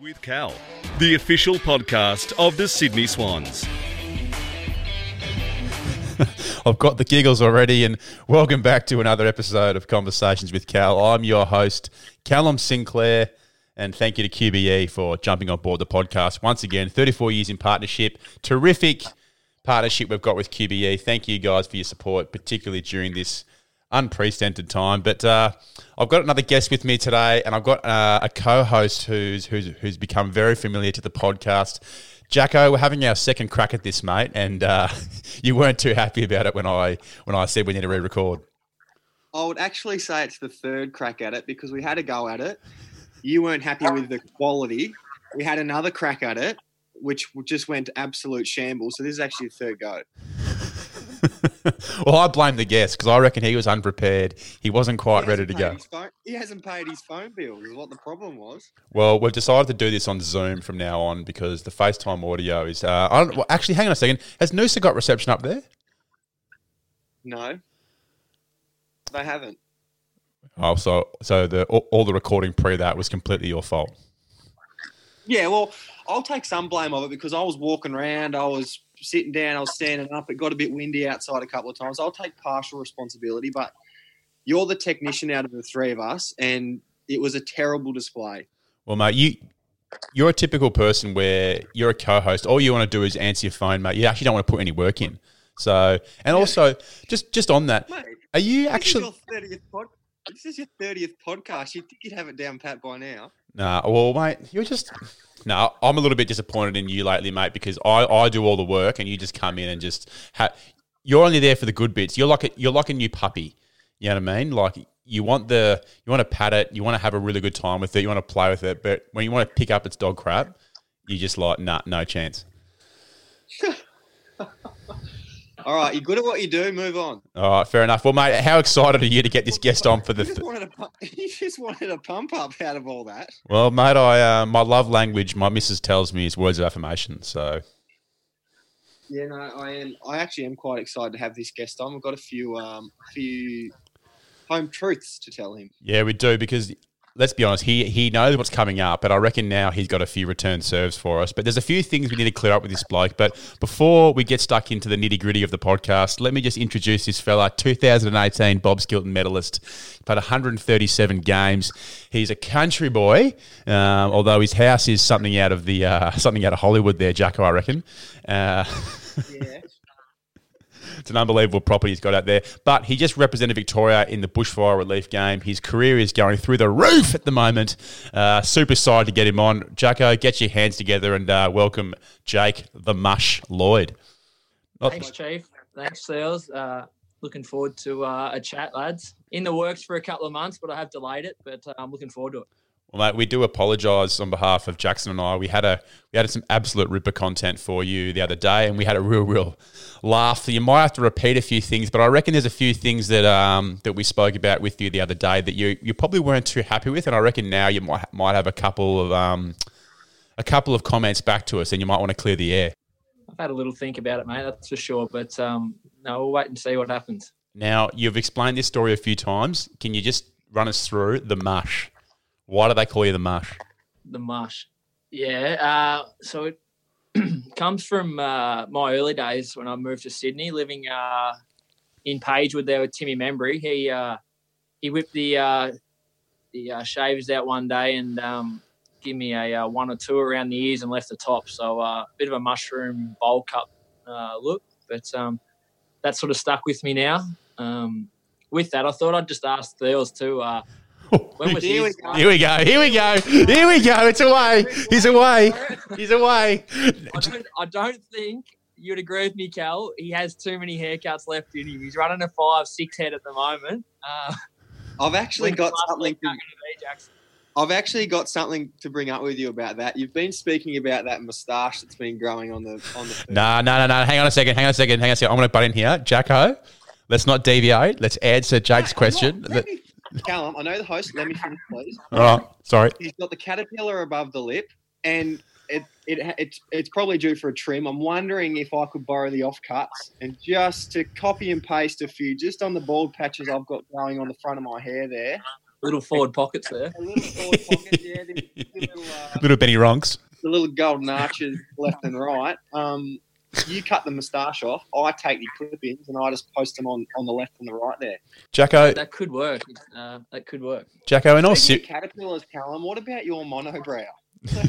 with Cal, the official podcast of the Sydney Swans. I've got the giggles already, and welcome back to another episode of Conversations with Cal. I'm your host, Callum Sinclair, and thank you to QBE for jumping on board the podcast once again. 34 years in partnership, terrific partnership we've got with QBE. Thank you guys for your support, particularly during this unprecedented time. But uh, I've got another guest with me today, and I've got uh, a co-host who's, who's who's become very familiar to the podcast. Jacko, we're having our second crack at this, mate, and uh, you weren't too happy about it when I when I said we need to re-record. I would actually say it's the third crack at it because we had a go at it. You weren't happy with the quality. We had another crack at it, which just went absolute shambles. So this is actually the third go. well, I blame the guest because I reckon he was unprepared. He wasn't quite He ready to go. phone- he hasn't paid his phone bill. Is what the problem was. Well, we've decided to do this on Zoom from now on because the FaceTime audio is. Uh, I don't, well, actually, hang on a second. Has Noosa got reception up there? No, they haven't. Oh, so so the all, all the recording pre that was completely your fault. Yeah, well, I'll take some blame of it because I was walking around, I was sitting down, I was standing up. It got a bit windy outside a couple of times. I'll take partial responsibility, but you're the technician out of the three of us, and it was a terrible display. Well, mate, you you're a typical person where you're a co-host. All you want to do is answer your phone, mate. You actually don't want to put any work in. So, and also just just on that, Mate, are you this actually? is your 30th pod- This is your 30th podcast. You'd think you'd have it down pat by now. Nah, well, mate, you're just. No, I'm a little bit disappointed in you lately, mate, because I, I do all the work and you just come in and just ha- you're only there for the good bits. You're like a, you're like a new puppy. You know what I mean? Like you want the you want to pat it, you want to have a really good time with it, you want to play with it, but when you want to pick up its dog crap, you just like nah, no chance. All right, you're good at what you do. Move on. All right, fair enough. Well, mate, how excited are you to get this guest on for the? You just, wanted a, pu- you just wanted a pump up out of all that. well, mate, I uh, my love language, my missus tells me is words of affirmation. So Yeah, no, I am. I actually am quite excited to have this guest on. We've got a few, um, a few home truths to tell him. Yeah, we do because let's be honest, he he knows what's coming up, but I reckon now he's got a few return serves for us. But there's a few things we need to clear up with this bloke. But before we get stuck into the nitty gritty of the podcast, let me just introduce this fella, 2018 Bob Skilton medalist, played 137 games. He's a country boy, um, although his house is something out of the uh, something out of Hollywood. There, Jacko, I reckon. Uh, Yeah. It's an unbelievable property he's got out there. But he just represented Victoria in the bushfire relief game. His career is going through the roof at the moment. Uh, super excited to get him on. Jacko, get your hands together and uh, welcome Jake the Mush Lloyd. Not- Thanks, Chief. Thanks, Seals. Uh, looking forward to uh, a chat, lads. In the works for a couple of months, but I have delayed it. But uh, I'm looking forward to it. Well, mate, we do apologise on behalf of Jackson and I. We had a we had some absolute ripper content for you the other day, and we had a real, real laugh. So you might have to repeat a few things, but I reckon there's a few things that um that we spoke about with you the other day that you you probably weren't too happy with, and I reckon now you might might have a couple of um a couple of comments back to us, and you might want to clear the air. I've had a little think about it, mate. That's for sure. But um, no, we'll wait and see what happens. Now you've explained this story a few times. Can you just run us through the mush? Why do they call you the mush? The mush. Yeah. Uh, so it comes from uh, my early days when I moved to Sydney, living uh, in Pagewood there with Timmy Membrey. He uh, he whipped the uh, the uh, shavers out one day and um, give me a one or two around the ears and left the top. So a bit of a mushroom bowl uh, look, but um, that sort of stuck with me now. Um, with that, I thought I'd just ask Thales too. When was Here we go. Here we go. Here we go. Here we go. It's away. He's away. He's away. I don't, I don't think you'd agree with me, Cal. He has too many haircuts left in him. He's running a five, six head at the moment. Uh, I've actually got something. To, be, I've actually got something to bring up with you about that. You've been speaking about that moustache that's been growing on the on the. No, no, no, no. Hang on a second. Hang on a second. Hang on a second. I'm going to butt in here. Jacko, let's not deviate. Let's answer Jake's question. Let me- Callum, I know the host. Let me finish, please. All right. Sorry. He's got the caterpillar above the lip, and it, it it's it's probably due for a trim. I'm wondering if I could borrow the offcuts and just to copy and paste a few just on the bald patches I've got going on the front of my hair there. Little forward pockets there. A little forward pocket, yeah, the, the little, uh, Little Benny Ronks. the little golden arches left and right. Um, you cut the moustache off. I take the clip-ins and I just post them on, on the left and the right there. Jacko, That could work. Uh, that could work. Jacko, in all Speaking ser- of caterpillars, Callum, what about your monobrow? your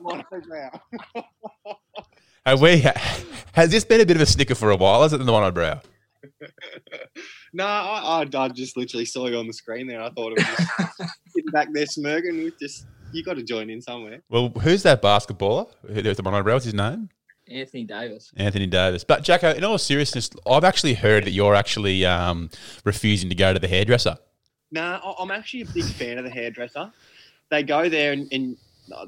monobrow. Have we, has this been a bit of a snicker for a while? Is it the monobrow? No, I, I, I just literally saw you on the screen there. I thought it was just sitting back there smirking. With just you got to join in somewhere. Well, who's that basketballer? Who- There's the monobrow. What's his name? Anthony Davis. Anthony Davis. But Jacko, in all seriousness, I've actually heard that you're actually um, refusing to go to the hairdresser. No, I- I'm actually a big fan of the hairdresser. They go there and, and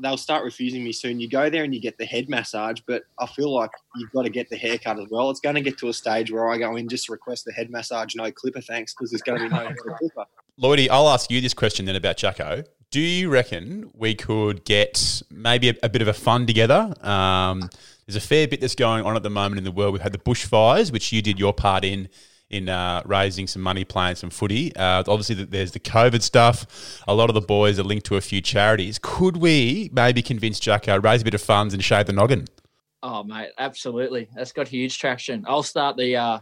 they'll start refusing me soon. You go there and you get the head massage, but I feel like you've got to get the haircut as well. It's going to get to a stage where I go in just request the head massage, no clipper, thanks, because there's going to be no clipper. Lloydie, I'll ask you this question then about Jacko. Do you reckon we could get maybe a, a bit of a fund together? Um, there's a fair bit that's going on at the moment in the world. We've had the bushfires, which you did your part in in uh, raising some money, playing some footy. Uh, obviously, th- there's the COVID stuff. A lot of the boys are linked to a few charities. Could we maybe convince Jacko raise a bit of funds and shave the noggin? Oh mate, absolutely. That's got huge traction. I'll start the uh,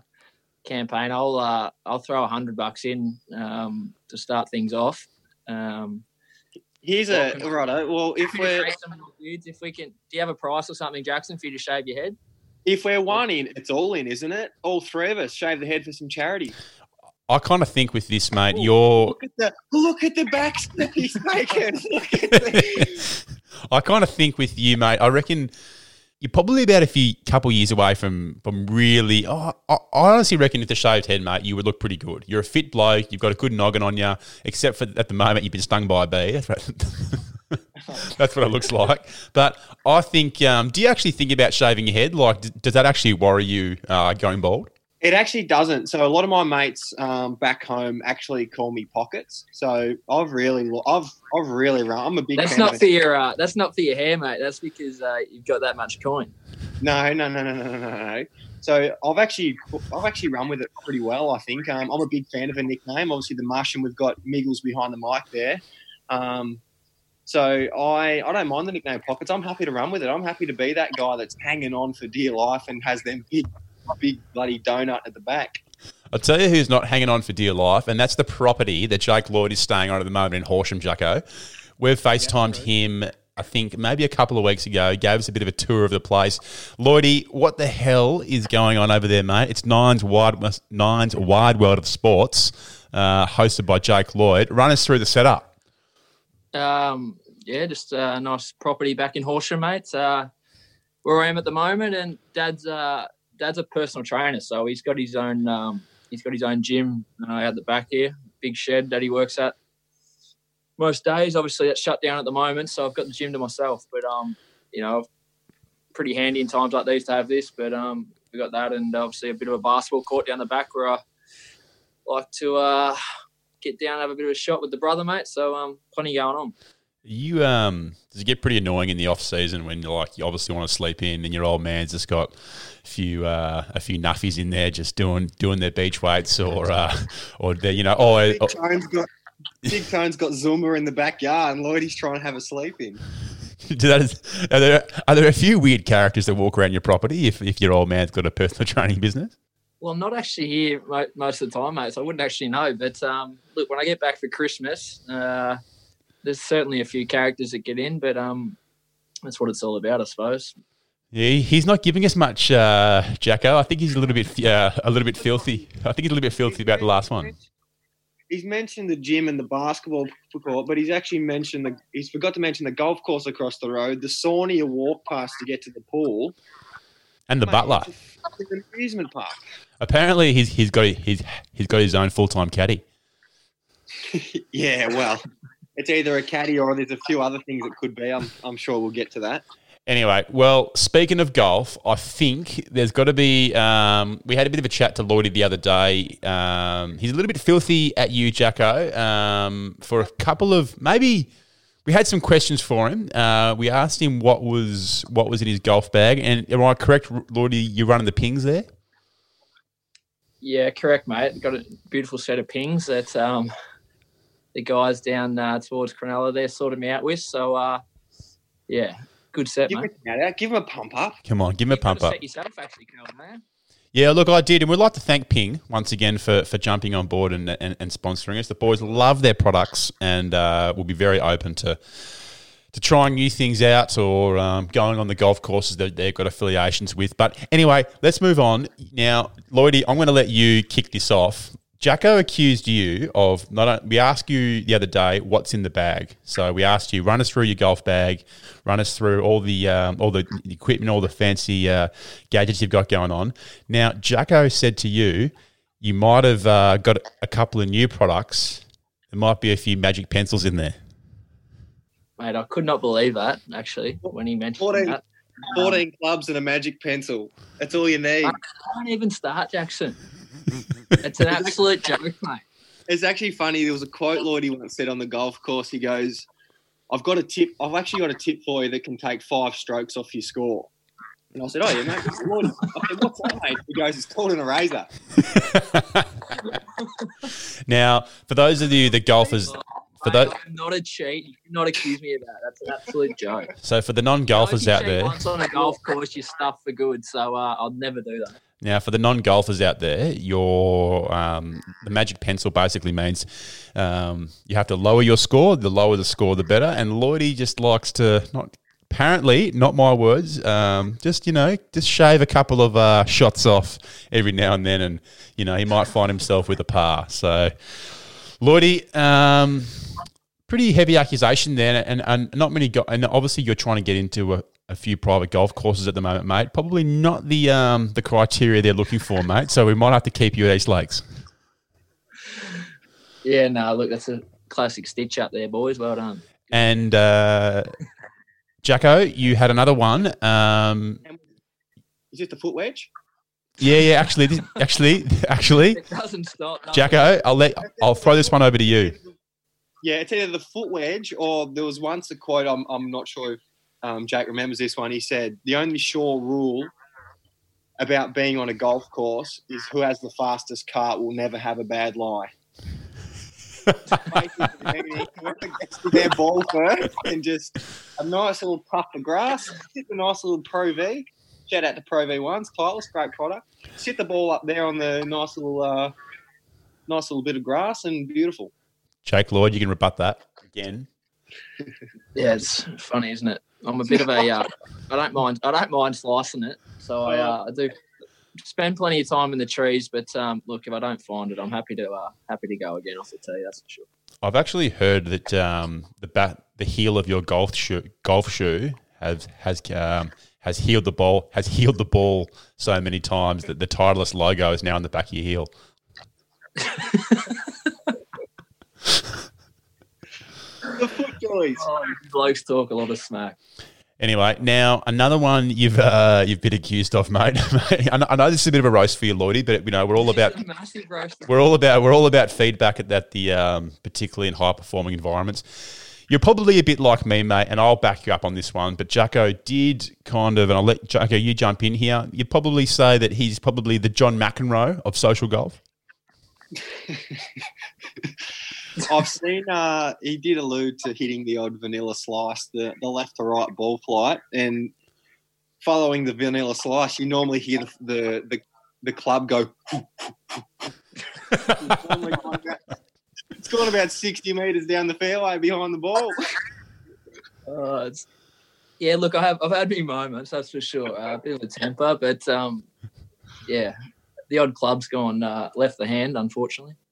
campaign. I'll uh, I'll throw a hundred bucks in um, to start things off. Um, Here's a righto. Well, if if, we're dudes, if we can, do you have a price or something, Jackson, for you to shave your head? if we're one in, it's all in, isn't it? All three of us shave the head for some charity. I kind of think with this, mate, you're. Look at the look at the backstep he's making. Look at the, I kind of think with you, mate. I reckon you're probably about a few couple years away from from really. Oh, I, I honestly reckon if the shaved head, mate, you would look pretty good. You're a fit bloke. You've got a good noggin on you, except for at the moment you've been stung by a bee. That's what, that's what it looks like. But I think. Um, do you actually think about shaving your head? Like, d- does that actually worry you uh, going bald? It actually doesn't. So a lot of my mates um, back home actually call me pockets. So I've really, I've, I've really run. I'm a big. That's fan not of for your. Uh, that's not for your hair, mate. That's because uh, you've got that much coin. No, no, no, no, no, no, no, no. So I've actually, I've actually run with it pretty well. I think um, I'm a big fan of a nickname. Obviously, the Martian. We've got Miggles behind the mic there. Um, so I, I don't mind the nickname pockets. I'm happy to run with it. I'm happy to be that guy that's hanging on for dear life and has them big, big bloody donut at the back. I'll tell you who's not hanging on for dear life, and that's the property that Jake Lloyd is staying on at the moment in Horsham, Jacko. We've FaceTimed him, I think, maybe a couple of weeks ago, gave us a bit of a tour of the place. Lloydie, what the hell is going on over there, mate? It's Nine's Wide, Nine's Wide World of Sports, uh, hosted by Jake Lloyd. Run us through the setup. Um, yeah, just a nice property back in Horsham, mate. Uh, where I am at the moment, and Dad's uh, Dad's a personal trainer, so he's got his own um, he's got his own gym uh, out the back here, big shed that he works at most days. Obviously, that's shut down at the moment, so I've got the gym to myself. But um, you know, pretty handy in times like these to have this. But um, we got that, and obviously a bit of a basketball court down the back where I like to uh, get down, and have a bit of a shot with the brother, mate. So um, plenty going on. You um, does it get pretty annoying in the off season when you're like you obviously want to sleep in and your old man's just got a few uh, a few nuffies in there just doing doing their beach weights or uh, or they you know oh, Big oh Tone's got Big Tone's got Zumba in the backyard, and Lloydie's trying to have a sleep in. do that is, are there are there a few weird characters that walk around your property if if your old man's got a personal training business? Well, I'm not actually here most of the time, mate, so I wouldn't actually know. But um, look, when I get back for Christmas, uh, there's certainly a few characters that get in, but um, that's what it's all about, I suppose. Yeah, he's not giving us much, uh, Jacko. I think he's a little bit uh, a little bit filthy. I think he's a little bit filthy about the last one. He's mentioned the gym and the basketball court, but he's actually mentioned the. He's forgot to mention the golf course across the road, the sauna you walk past to get to the pool, And the Mate, butler. it's a amusement park. Apparently, he's he's got he's he's got his own full time caddy. yeah, well, it's either a caddy or there's a few other things it could be. I'm, I'm sure we'll get to that. Anyway, well, speaking of golf, I think there's got to be. Um, we had a bit of a chat to Lloydie the other day. Um, he's a little bit filthy at you, Jacko, um, for a couple of maybe. We had some questions for him. Uh, we asked him what was what was in his golf bag, and am I correct, Lloydie? You're running the pings there. Yeah, correct, mate. Got a beautiful set of pings that um, the guys down uh, towards Cronulla there sorted me out with. So uh, yeah, good set, Give mate. him, a. Give him a pump up. Come on, give him a You gotta pump up. Set yourself actually, Calvin, man. Yeah, look, I did, and we'd like to thank Ping once again for, for jumping on board and, and, and sponsoring us. The boys love their products and uh, will be very open to to trying new things out or um, going on the golf courses that they've got affiliations with. But anyway, let's move on now. Lloydie, I'm going to let you kick this off. Jacko accused you of not. We asked you the other day what's in the bag. So we asked you run us through your golf bag, run us through all the um, all the equipment, all the fancy uh, gadgets you've got going on. Now Jacko said to you, you might have uh, got a couple of new products. There might be a few magic pencils in there. Mate, I could not believe that actually when he mentioned 14. that. 14 clubs and a magic pencil. That's all you need. I can't even start, Jackson. It's an absolute joke, mate. It's actually funny. There was a quote Lloyd he once said on the golf course. He goes, "I've got a tip. I've actually got a tip for you that can take five strokes off your score." And I said, "Oh yeah, mate." Lloyd. I said, "What's that, mate?" He goes, "It's called an eraser." Now, for those of you the golfers, for those, I'm not a cheat. You cannot accuse me of that. That's an absolute joke. so for the non-golfers You out there, Once on a golf course, you stuff for good. So uh, I'll never do that. Now, for the non-golfers out there, your um, the magic pencil basically means um, you have to lower your score. The lower the score, the better. And Lloydie just likes to not apparently, not my words, um, just you know, just shave a couple of uh, shots off every now and then, and you know, he might find himself with a par. So, Lloydie, um, pretty heavy accusation there, and, and not many. Go- and obviously, you're trying to get into a, a few private golf courses at the moment, mate. Probably not the um, the criteria they're looking for, mate. So we might have to keep you at East Lakes. Yeah, no, look, that's a classic stitch up there, boys. Well done. And uh, Jacko, you had another one. Um, Is it the foot wedge? yeah, yeah. Actually, this- actually, actually, It doesn't stop. no. Jacko, I'll let I'll throw this one over to you. Yeah, it's either the foot wedge or there was once a quote. I'm I'm not sure if um, Jake remembers this one. He said the only sure rule about being on a golf course is who has the fastest cart will never have a bad lie. Their ball first and just a nice little puff of grass, the nice little Pro V. Shout out to Pro V ones, Titleist, great product. Sit the ball up there on the nice little, uh, nice little bit of grass and beautiful. Jake Lloyd, you can rebut that again. Yeah, it's funny, isn't it? I'm a bit of a. Uh, I don't mind. I don't mind slicing it. So I, uh, I do spend plenty of time in the trees. But um, look, if I don't find it, I'm happy to uh, happy to go again off the tee. That's for sure. I've actually heard that um, the bat, the heel of your golf shoe, golf shoe has has um, has healed the ball has healed the ball so many times that the Titleist logo is now on the back of your heel. The FootJoys. Oh, blokes talk a lot of smack. Anyway, now another one you've uh, you've been accused of, mate. I, know, this is a bit of a roast for you, Lloydie, but you know we're all about massive roast. we're all about we're all about feedback at that the um, particularly in high performing environments. You're probably a bit like me, mate, and I'll back you up on this one. But Jacko did kind of, and I'll let Jacko you jump in here. You'd probably say that he's probably the John McEnroe of social golf. I've seen uh, he did allude to hitting the odd vanilla slice, the, the left to right ball flight, and following the vanilla slice, you normally hear the the, the, the club go. it's, gone about, sixty meters down the fairway behind the ball. Uh, yeah, look, I have I've had me moments, that's for sure. Uh, a bit of a temper, but um, yeah, the odd club's gone uh, left the hand, unfortunately.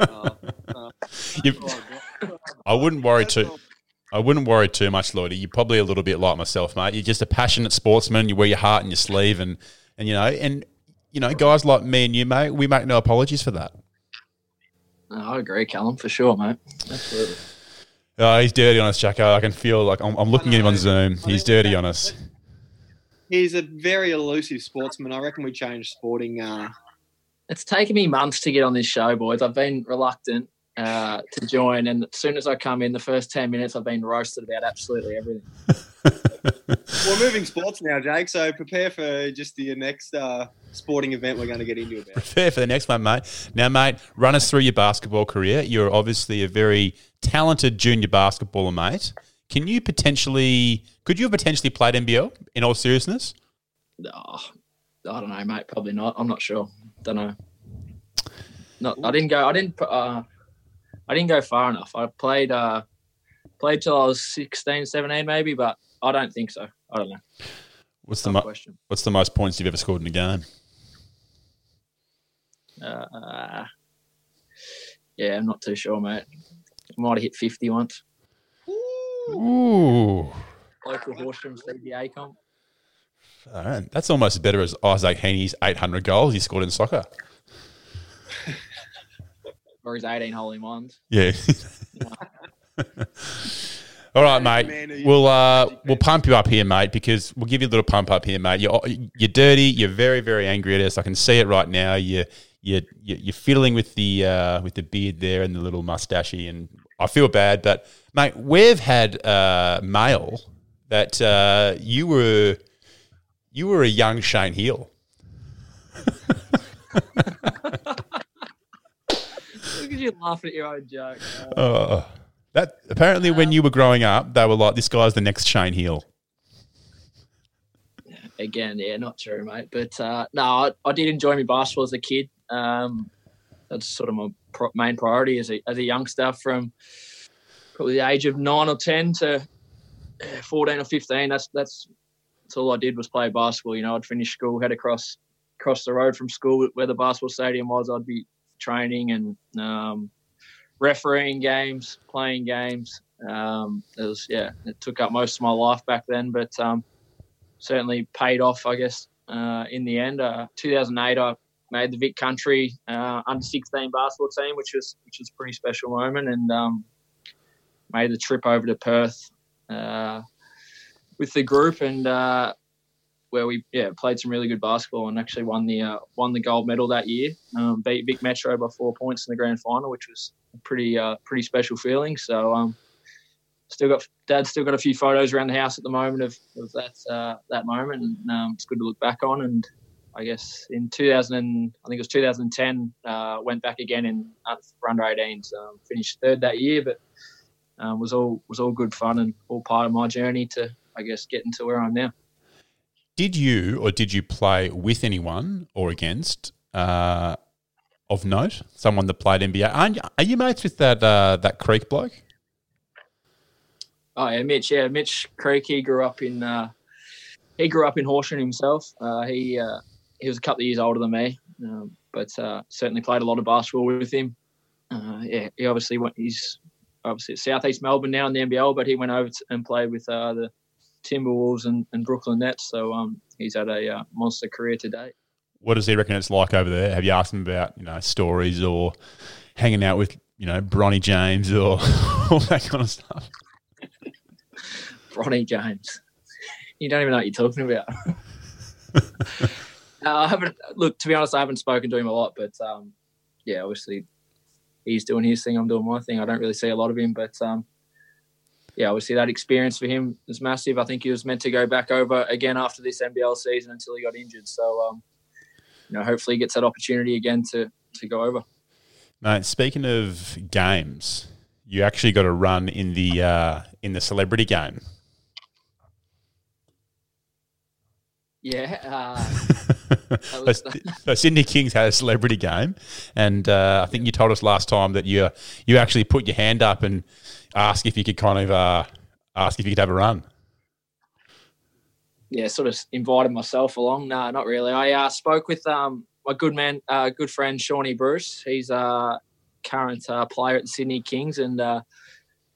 Uh, uh, I wouldn't worry too. I wouldn't worry too much, Lloydie. You're probably a little bit like myself, mate. You're just a passionate sportsman. You wear your heart in your sleeve, and and you know, and you know, guys like me and you, mate, we make no apologies for that. No, I agree, Callum, for sure, mate. Absolutely. Oh, he's dirty on us, Jacko. I can feel like I'm, I'm looking at him on Zoom. He's dirty on us. He's a very elusive sportsman. I reckon we changed sporting. Uh, It's taken me months to get on this show, boys. I've been reluctant uh, to join, and as soon as I come in, the first ten minutes, I've been roasted about absolutely everything. we're moving sports now, Jake. So prepare for just the next uh, sporting event we're going to get into about. Prepare for the next one, mate. Now, mate, run us through your basketball career. You're obviously a very talented junior basketballer, mate. Can you potentially, could you have potentially played NBL in all seriousness? Oh, I don't know, mate. Probably not. I'm not sure. Don't know. Not. I didn't go. I didn't. Uh, I didn't go far enough. I played. Uh, played till I was 16, 17 maybe, but I don't think so. I don't know. What's the mo- question? What's the most points you've ever scored in a game? Uh, yeah, I'm not too sure, mate. Might have hit 50 once. Ooh. Local Horsham CBA comp. All right. That's almost as better as Isaac Heaney's 800 goals he scored in soccer. Or his 18 hole in ones. Yeah. All right, mate. We'll uh, we'll pump you up here, mate, because we'll give you a little pump up here, mate. You're you're dirty. You're very very angry at us. I can see it right now. You you you- you're fiddling with the uh, with the beard there and the little mustachey, and I feel bad, but mate, we've had uh, mail that uh, you were you were a young Shane Heal. Look at you laughing at your own joke. Uh, that apparently, when you were growing up, they were like, "This guy's the next Shane Heal." again, yeah, not true, mate. But uh, no, I, I did enjoy my basketball as a kid. Um, that's sort of my pro- main priority as a as a youngster from probably the age of nine or ten to uh, fourteen or fifteen. That's that's that's all I did was play basketball. You know, I'd finish school, head across across the road from school where the basketball stadium was. I'd be training and um, refereeing games, playing games. Um, it was yeah, it took up most of my life back then, but um, certainly paid off, I guess, uh, in the end. Uh, 2008, I made the Vic Country uh, under 16 basketball team, which was which was a pretty special moment, and um, made the trip over to Perth uh, with the group, and uh, where we yeah played some really good basketball and actually won the uh, won the gold medal that year. Um, beat Vic Metro by four points in the grand final, which was a pretty uh, pretty special feeling. So. Um, Still got Dad's still got a few photos around the house at the moment of, of that uh, that moment, and um, it's good to look back on. And I guess in 2000, and, I think it was 2010, uh, went back again in uh, for under 18s. Um, finished third that year, but um, was all was all good fun and all part of my journey to I guess getting to where I'm now. Did you or did you play with anyone or against uh, of note? Someone that played NBA? Aren't you, are you mates with that uh, that Creek bloke? Oh yeah, Mitch. Yeah, Mitch Creek. He grew up in uh, he grew up in Horsham himself. Uh, he uh, he was a couple of years older than me, um, but uh, certainly played a lot of basketball with him. Uh, yeah, he obviously went. He's obviously at Southeast Melbourne now in the NBL, but he went over and played with uh, the Timberwolves and, and Brooklyn Nets. So um, he's had a uh, monster career to date. What does he reckon it's like over there? Have you asked him about you know stories or hanging out with you know Bronny James or all that kind of stuff? Bronny James. You don't even know what you're talking about. I haven't. Look, to be honest, I haven't spoken to him a lot, but um, yeah, obviously he's doing his thing. I'm doing my thing. I don't really see a lot of him, but um, yeah, obviously that experience for him is massive. I think he was meant to go back over again after this NBL season until he got injured. So, um, you know, hopefully he gets that opportunity again to to go over. Mate, speaking of games, you actually got a run in the uh, in the celebrity game. Yeah. Uh, so, so Sydney Kings had a celebrity game, and uh, I think you told us last time that you you actually put your hand up and asked if you could kind of uh, ask if you could have a run. yeah, sort of invited myself along. No, not really. I uh, spoke with um, my good man, uh, good friend Shawnee Bruce. He's a current uh, player at the Sydney Kings and uh,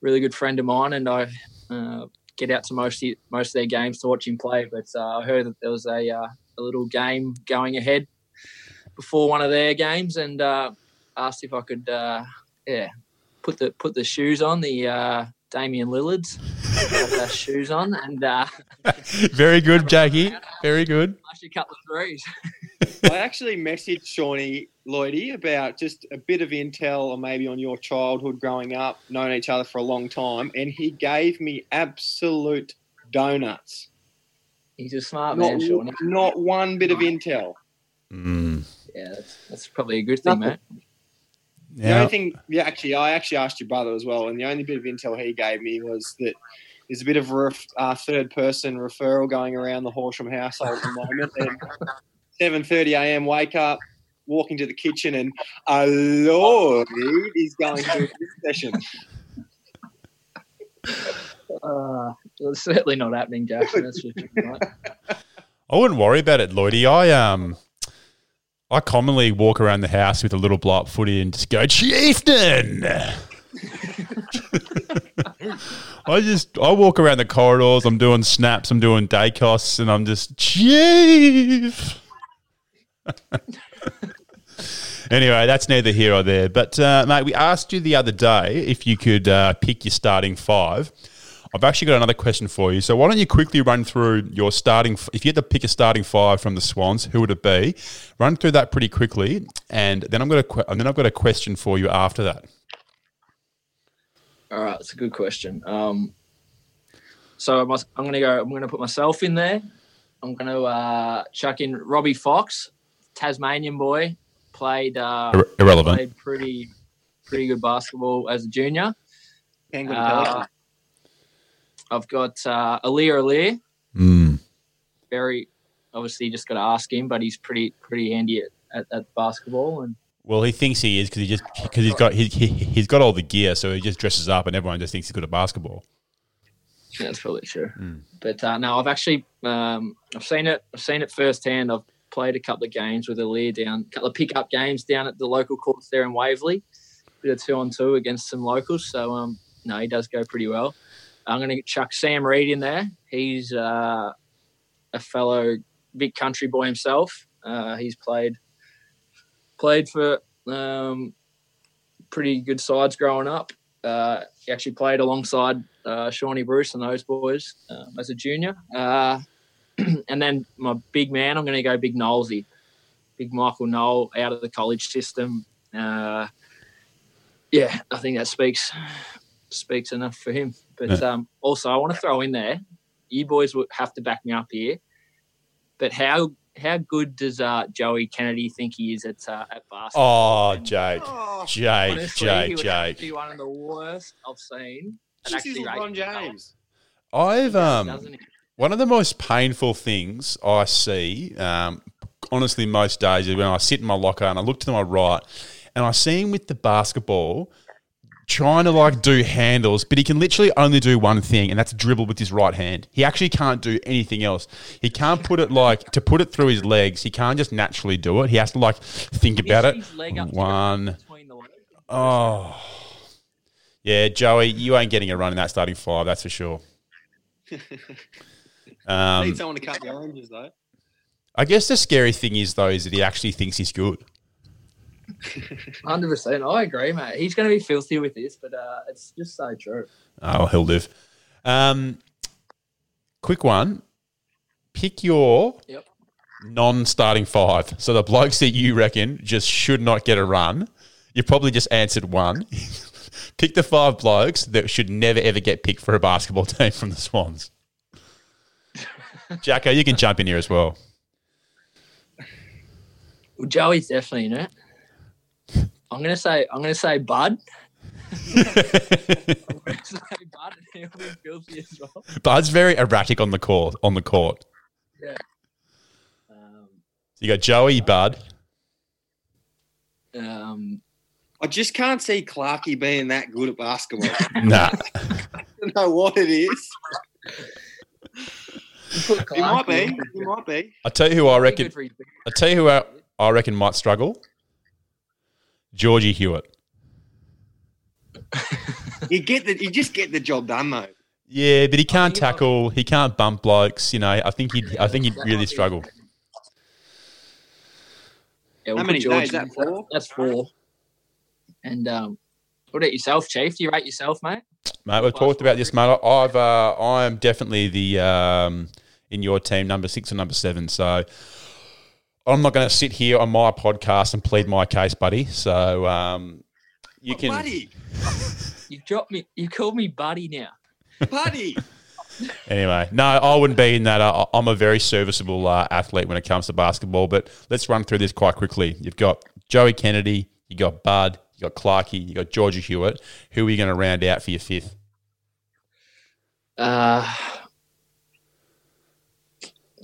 really good friend of mine. And I uh, get out to most of, most of their games to watch him play. But uh, I heard that there was a, uh, a little game going ahead before one of their games, and uh, asked if I could, uh, yeah, put the put the shoes on the uh, Damian Lillard's. Shoes on and uh, Very good, Jackie. Very good. Flash a couple of threes. I actually messaged Shawnee Lloydie about just a bit of intel or maybe on your childhood growing up, known each other for a long time, and he gave me absolute donuts. He's a smart man, Not, Shawnee. not one bit of intel. Mm. Yeah, that's, that's probably a good thing, Nothing. mate. The Now, only thing, yeah, actually, I actually asked your brother as well, and the only bit of intel he gave me was that there's a bit of ref, uh, third person referral going around the Horsham household at the moment. And 7:30 a.m. wake up, walk into the kitchen, and a lord is going through this session. Uh, it's certainly not happening, Jackson. That's for. I wouldn't worry about it, Lloydie. I um, I commonly walk around the house with a little blow up footy and just go, Chieftain. I just I walk around the corridors. I'm doing snaps. I'm doing day costs, and I'm just chief. anyway, that's neither here or there. But uh, mate, we asked you the other day if you could uh, pick your starting five. I've actually got another question for you. So why don't you quickly run through your starting? If you had to pick a starting five from the Swans, who would it be? Run through that pretty quickly, and then I'm to and then I've got a question for you after that. All right, that's a good question. Um, so I must, I'm going to go. I'm going to put myself in there. I'm going to uh, chuck in Robbie Fox, Tasmanian boy, played uh, Ir- irrelevant. played pretty pretty good basketball as a junior. Uh, I've got uh, Aliir Aliir, Mm. very obviously just got to ask him, but he's pretty pretty handy at, at, at basketball and Well, he thinks he is because he just because he's got he, he, he's got all the gear, so he just dresses up, and everyone just thinks he's good at basketball. That's probably true. Mm. But uh, no, I've actually um, I've seen it. I've seen it firsthand. I've played a couple of games with Aliir down, a couple of pickup games down at the local courts there in Waverley. Bit of two on two against some locals. So um, no, he does go pretty well. I'm going to chuck Sam Reid in there. He's uh, a fellow big country boy himself. Uh, he's played played for um, pretty good sides growing up. Uh, he actually played alongside uh, Shawnee Bruce and those boys um, as a junior. Uh, and then my big man, I'm going to go big Knowlesy, big Michael Knoll out of the college system. Uh, yeah, I think that speaks speaks enough for him. But um, also, I want to throw in there, you boys would have to back me up here. But how how good does uh, Joey Kennedy think he is at uh, at basketball? Oh, Jake, Oh, Jake, Honestly, he Jake, would have to Jake. be one of the worst I've seen. and this is LeBron. James. I've um. Doesn't? One of the most painful things I see, um, honestly, most days is when I sit in my locker and I look to my right and I see him with the basketball trying to like do handles, but he can literally only do one thing, and that's dribble with his right hand. He actually can't do anything else. He can't put it like to put it through his legs. He can't just naturally do it. He has to like think about it. His- his leg up to One. between the legs. Oh, yeah, Joey, you ain't getting a run in that starting five, that's for sure. Um, Need someone to cut the oranges though. I guess the scary thing is though is that he actually thinks he's good. Hundred percent, I agree, mate. He's going to be filthy with this, but uh, it's just so true. Oh, he'll live. Um, quick one. Pick your Yep. non-starting five. So the blokes that you reckon just should not get a run. You probably just answered one. Pick the five blokes that should never ever get picked for a basketball team from the Swans. Jacko, you can jump in here as well. Well, Joey's definitely in it. I'm going to say, I'm going to say Bud. I'm going to say Bud, and he'll be filthy as well. Bud's very erratic on the court. On the court, Um, you got Joey, Bud. um, I just can't see Clarkey being that good at basketball. Nah, I don't know what it is. put He might be. Clark He might be. I tell you who I reckon. Good for his big- I tell you who I, I reckon might struggle. Georgie Hewett. You get the. You just get the job done though. Yeah, but he can't think he might- tackle. He can't bump blokes. You know, I think he'd. I think he'd really struggle. Yeah, we'll How put many George days? That four? That's four. And um, what about yourself, Chief? Do you rate yourself, mate? Mate, we've talked about this, mate. I've. Uh, I am definitely the um, in your team number six or number seven. So I'm not going to sit here on my podcast and plead my case, buddy. So um, you can. Buddy, You dropped me. You called me buddy now. buddy. anyway, no, I wouldn't be in that. I, I'm a very serviceable uh, athlete when it comes to basketball. But let's run through this quite quickly. You've got Joey Kennedy, you got Bud, you got Clarkey, you got Georgia Hewett. Who are you going to round out for your fifth? Uh, it's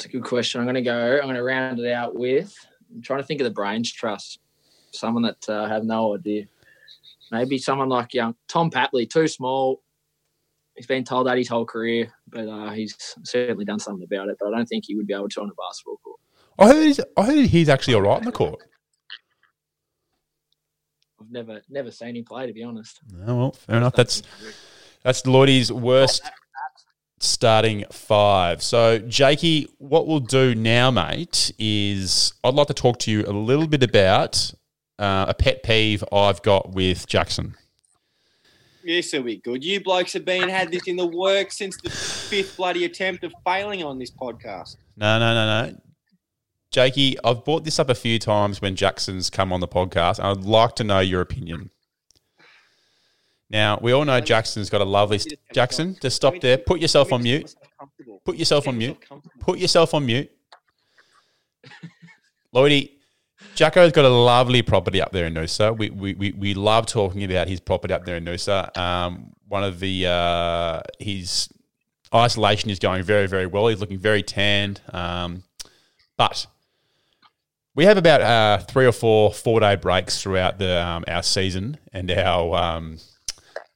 a good question. I'm going to go. I'm going to round it out with. I'm trying to think of the brains trust. Someone that uh, I have no idea. Maybe someone like young Tom Papley. Too small. He's been told that his whole career, but uh, he's certainly done something about it. But I don't think he would be able to on a basketball court. I heard he's, I heard he's actually all right on the court. I've never never seen him play, to be honest. No, well, fair enough. That's that's Lloydie's worst starting five. So, Jakey, what we'll do now, mate, is I'd like to talk to you a little bit about uh, a pet peeve I've got with Jackson. This will be good. You blokes have been had this in the works since the fifth bloody attempt of failing on this podcast. No, no, no, no. Jakey, I've brought this up a few times when Jackson's come on the podcast, and I'd like to know your opinion. Now, we all know Jackson's got a lovely. Jackson, just stop there. Put yourself on mute. Put yourself on mute. Put yourself on mute. Lloydie, Jacko's got a lovely property up there in Noosa. We, we, we, we love talking about his property up there in Noosa. Um, one of the uh, his isolation is going very very well. He's looking very tanned. Um, but we have about uh, three or four four day breaks throughout the um, our season and our um,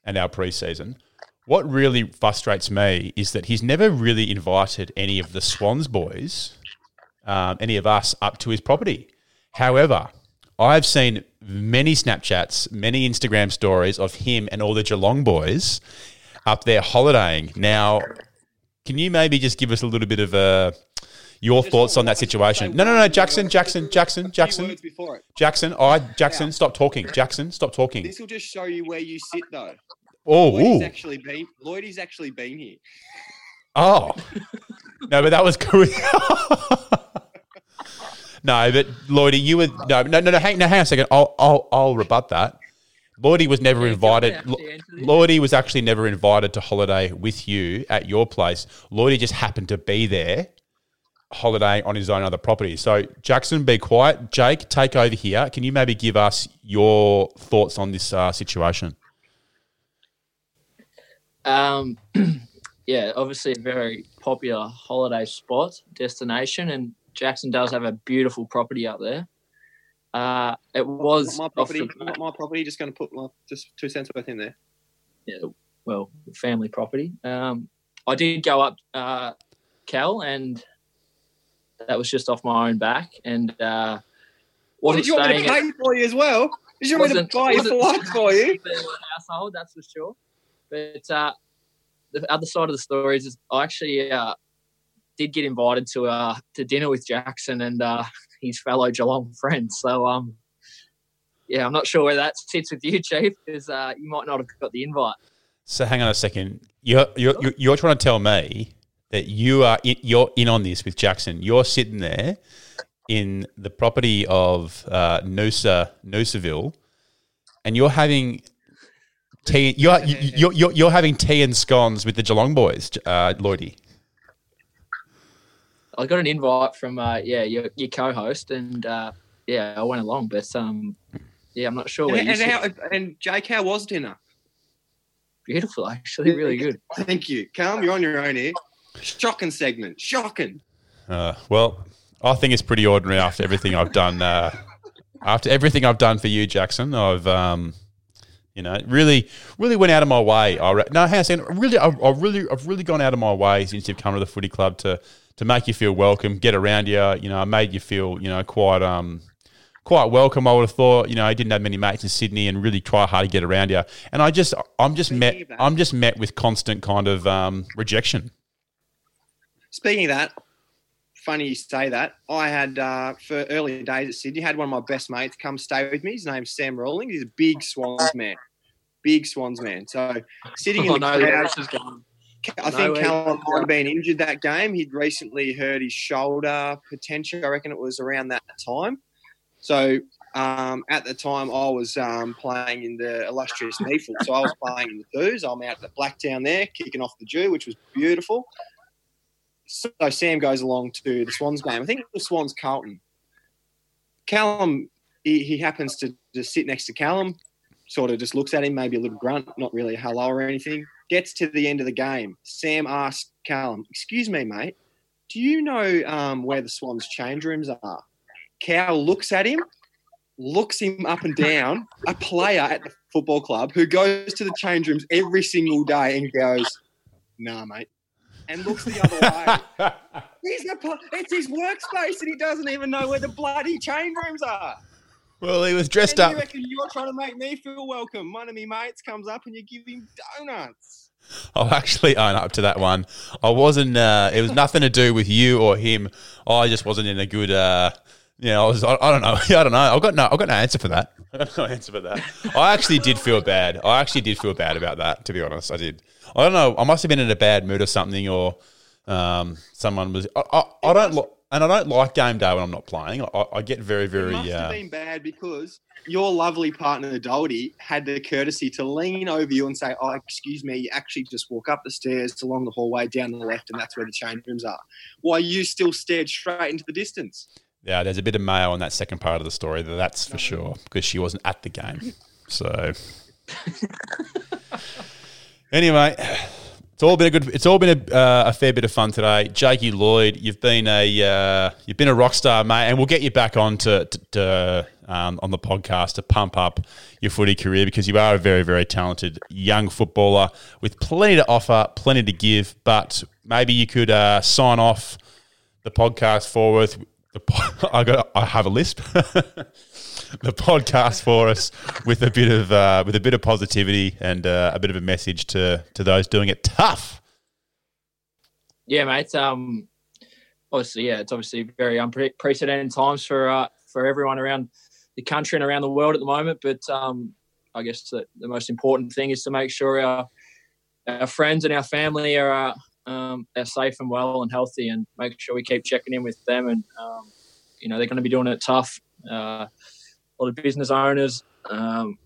and our preseason. What really frustrates me is that he's never really invited any of the Swans boys, um, any of us, up to his property. However, I've seen many Snapchats, many Instagram stories of him and all the Geelong boys up there holidaying. Now, can you maybe just give us a little bit of a your thoughts on that situation? No, no, no, Jackson, Jackson, Jackson, Jackson, before it. Jackson. I Jackson, stop talking. Jackson, stop talking. This will just show you where you sit, though. Oh, Lloydie's ooh. actually been. Lloydie's actually been here. Oh. No, but that was good. no, but Lloydie, you were no, no, no, no. Hang, no, hang on a second. I'll, I'll, I'll rebut that. Lloydie was never invited. jump out the end of this. Lloydie was actually never invited to holiday with you at your place. Lloydie just happened to be there, holiday on his own other property. So Jackson, be quiet. Jake, take over here. Can you maybe give us your thoughts on this uh, situation? Um, yeah, obviously a very popular holiday spot destination, and Jackson does have a beautiful property up there. Uh, it was Not my property. the- Not my property. Just going to put my just two cents worth in there. yeah, well, family property. Um, I did go up, uh, Cal, and that was just off my own back, and uh, wasn't did you want me staying to at- pay for you as well? Did you want me to buy your wasn't- for you? the household, that's for sure. But uh, the other side of the story is I actually uh, did get invited to uh, to dinner with Jackson and uh, his fellow Geelong friends. So um, yeah, I'm not sure where that sits with you, Chief, because uh, you might not have got the invite. So hang on a second. You're you're you're, you're trying to tell me that you are in, you're in on this with Jackson. You're sitting there in the property of uh, Noosa Noosaville, and you're having tea. You're you're, you're you're having tea and scones with the Geelong boys, uh, Lloydie. I got an invite from uh, yeah your, your co-host, and uh, yeah, I went along. But um, yeah, I'm not sure where And, you and, how, and Jake, how was dinner? Beautiful, actually, really good. Thank you. Calm, you're on your own here. Shocking segment. Shocking. Uh, well, I think it's pretty ordinary after everything I've done. Uh, after everything I've done for you, Jackson, I've um, you know really really went out of my way. I re- no, hang on a second. Really, I've, I've really I've really gone out of my way since you've come to the footy club to to make you feel welcome, get around you. You know, I made you feel you know quite um quite welcome. I would have thought, you know, I didn't have many mates in Sydney and really try hard to get around you. And I just, I'm just met, Speaking of that- I'm just met with constant kind of um, rejection. Speaking of that, funny you say that. I had uh, for early days at Sydney, had one of my best mates come stay with me. His name's Sam Rawling. He's a big Swans man, big Swans man. So sitting in the know where crowd. I No think. Callum might have been injured that game. He'd recently hurt his shoulder potential. I reckon it was around that time. So Um, at the time, I was um, playing in the illustrious NEAFL, so I was playing in the twos. I'm out at the Blacktown there, kicking off the Jew, which was beautiful. So Sam goes along to the Swans game. I think was Swans Carlton. Callum, he, he happens to just sit next to Callum, sort of just looks at him, maybe a little grunt, not really a hello or anything. Gets to the end of the game. Sam asks Callum, "Excuse me, mate, do you know um, where the Swans change rooms are?" Cal looks at him, looks him up and down. A player at the football club who goes to the change rooms every single day and goes, "Nah, mate," and looks the other way. He's a, it's his workspace, and he doesn't even know where the bloody chain rooms are. Well, he was dressed and up. You reckon you're trying to make me feel welcome? One of my mates comes up and you give him donuts. I'll actually own up to that one. I wasn't. Uh, it was nothing to do with you or him. I just wasn't in a good. Uh, yeah, I was. I, I don't know. I don't know. I've got no. I've got no answer for that. I got no answer for that. I actually did feel bad. I actually did feel bad about that. To be honest, I did. I don't know. I must have been in a bad mood or something, or um, someone was. I, I, I don't. Li- and I don't like game day when I'm not playing. I, I get very, very. It must uh, have been bad because your lovely partner Doldy had the courtesy to lean over you and say, "Oh, excuse me, you actually just walk up the stairs along the hallway down the left, and that's where the change rooms are." While you still stared straight into the distance. Yeah, there's a bit of mayo on that second part of the story, that's for sure, because she wasn't at the game. So, anyway, it's all been a good. It's all been a, uh, a fair bit of fun today. Jakey Lloyd, you've been a uh, you've been a rock star, mate, and we'll get you back on to, to, to um, on the podcast to pump up your footy career because you are a very very talented young footballer with plenty to offer, plenty to give. But maybe you could uh, sign off the podcast for us. The I got I have a lisp. the podcast for us with a bit of uh, with a bit of positivity and uh, a bit of a message to to those doing it tough. Yeah, mate. Um, obviously, yeah, it's obviously very unprecedented times for uh, for everyone around the country and around the world at the moment. But um, I guess the, the most important thing is to make sure our our friends and our family are uh, um, they're safe and well and healthy, and make sure we keep checking in with them. And um, you know they're going to be doing it tough. Uh, a lot of business owners, um,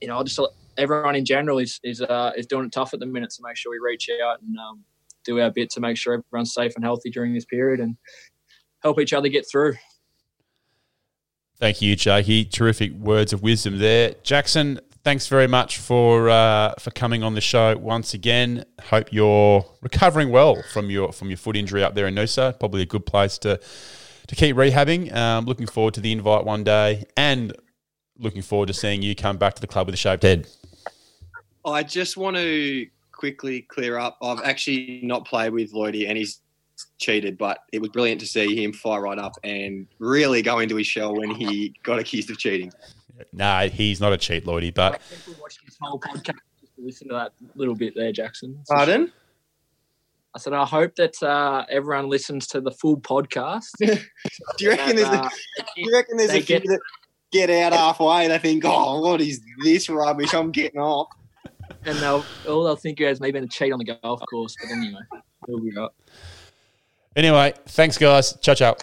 you know, just everyone in general is is uh, is doing it tough at the minute. So make sure we reach out and um, do our bit to make sure everyone's safe and healthy during this period and help each other get through. Thank you, Jakey. Terrific words of wisdom there, Jackson. Thanks very much for uh, for coming on the show once again. Hope you're recovering well from your from your foot injury up there in Noosa. Probably a good place to to keep rehabbing. Um, looking forward to the invite one day, and looking forward to seeing you come back to the club with a shaved head. I just want to quickly clear up. I've actually not played with Lloydie, and he's cheated, but it was brilliant to see him fire right up and really go into his shell when he got accused of cheating. Nah, he's not a cheat, Lloydie, but I think we watched this whole podcast just to listen to that little bit there, Jackson. Pardon? I said, I hope that uh, everyone listens to the full podcast. Do you reckon there's a, Uh, do you reckon there's they a few get- that get out halfway? They think, "Oh, what is this rubbish? I'm getting off." and they'll all they'll think you is maybe a cheat on the golf course. But anyway, we'll be right. anyway, thanks, guys. Ciao, ciao.